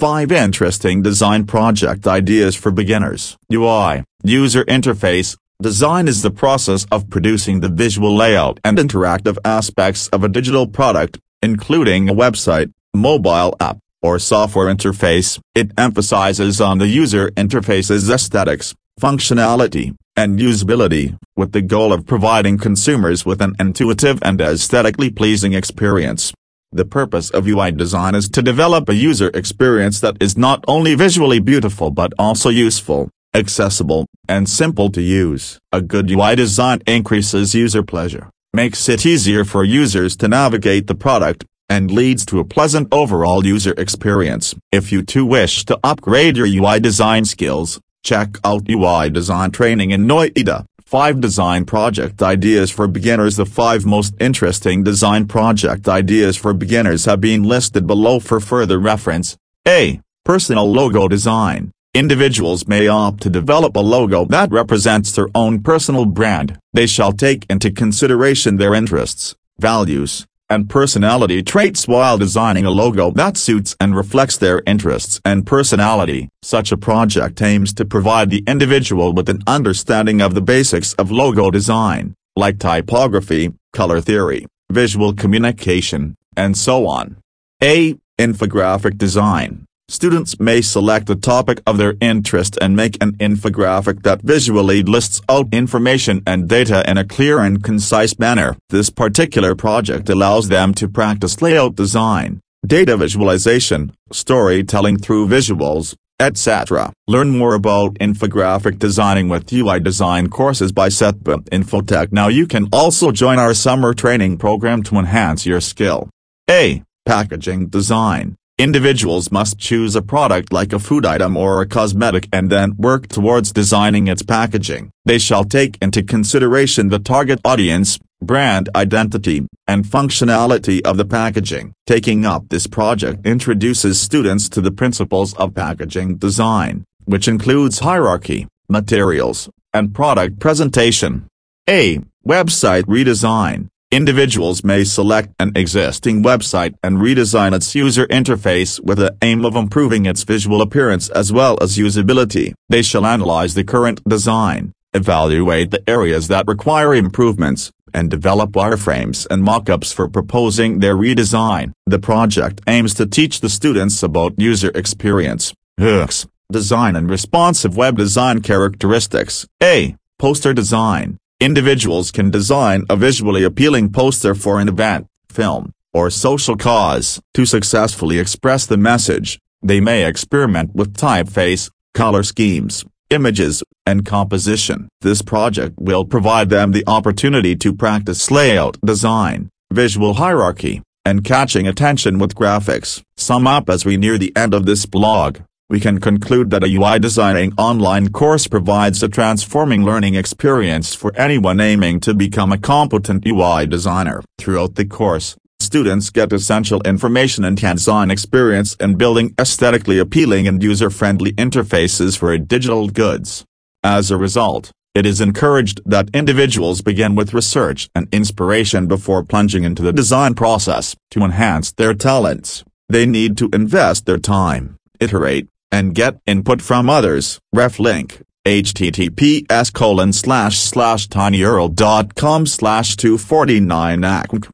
5 Interesting Design Project Ideas for Beginners UI, User Interface, Design is the process of producing the visual layout and interactive aspects of a digital product, including a website, mobile app, or software interface. It emphasizes on the user interface's aesthetics, functionality, and usability, with the goal of providing consumers with an intuitive and aesthetically pleasing experience. The purpose of UI design is to develop a user experience that is not only visually beautiful but also useful accessible, and simple to use. A good UI design increases user pleasure, makes it easier for users to navigate the product, and leads to a pleasant overall user experience. If you too wish to upgrade your UI design skills, check out UI design training in Noida. 5 Design Project Ideas for Beginners The 5 most interesting design project ideas for beginners have been listed below for further reference. A. Personal Logo Design Individuals may opt to develop a logo that represents their own personal brand. They shall take into consideration their interests, values, and personality traits while designing a logo that suits and reflects their interests and personality. Such a project aims to provide the individual with an understanding of the basics of logo design, like typography, color theory, visual communication, and so on. A. Infographic design Students may select a topic of their interest and make an infographic that visually lists out information and data in a clear and concise manner. This particular project allows them to practice layout design, data visualization, storytelling through visuals, etc. Learn more about infographic designing with UI design courses by CETPA Infotech. Now you can also join our summer training program to enhance your skill. A. Packaging design. Individuals must choose a product like a food item or a cosmetic and then work towards designing its packaging. They shall take into consideration the target audience, brand identity, and functionality of the packaging. Taking up this project introduces students to the principles of packaging design, which includes hierarchy, materials, and product presentation. A. Website redesign. Individuals may select an existing website and redesign its user interface with the aim of improving its visual appearance as well as usability. They shall analyze the current design, evaluate the areas that require improvements, and develop wireframes and mockups for proposing their redesign. The project aims to teach the students about user experience, UX, design and responsive web design characteristics. A. Poster design. Individuals can design a visually appealing poster for an event, film, or social cause. To successfully express the message, they may experiment with typeface, color schemes, images, and composition. This project will provide them the opportunity to practice layout design, visual hierarchy, and catching attention with graphics. Sum up as we near the end of this blog we can conclude that a UI designing online course provides a transforming learning experience for anyone aiming to become a competent UI designer. Throughout the course, students get essential information and hands-on experience in building aesthetically appealing and user-friendly interfaces for digital goods. As a result, it is encouraged that individuals begin with research and inspiration before plunging into the design process. To enhance their talents, they need to invest their time, iterate, and get input from others. Ref link https colon slash slash tinyurl.com slash 249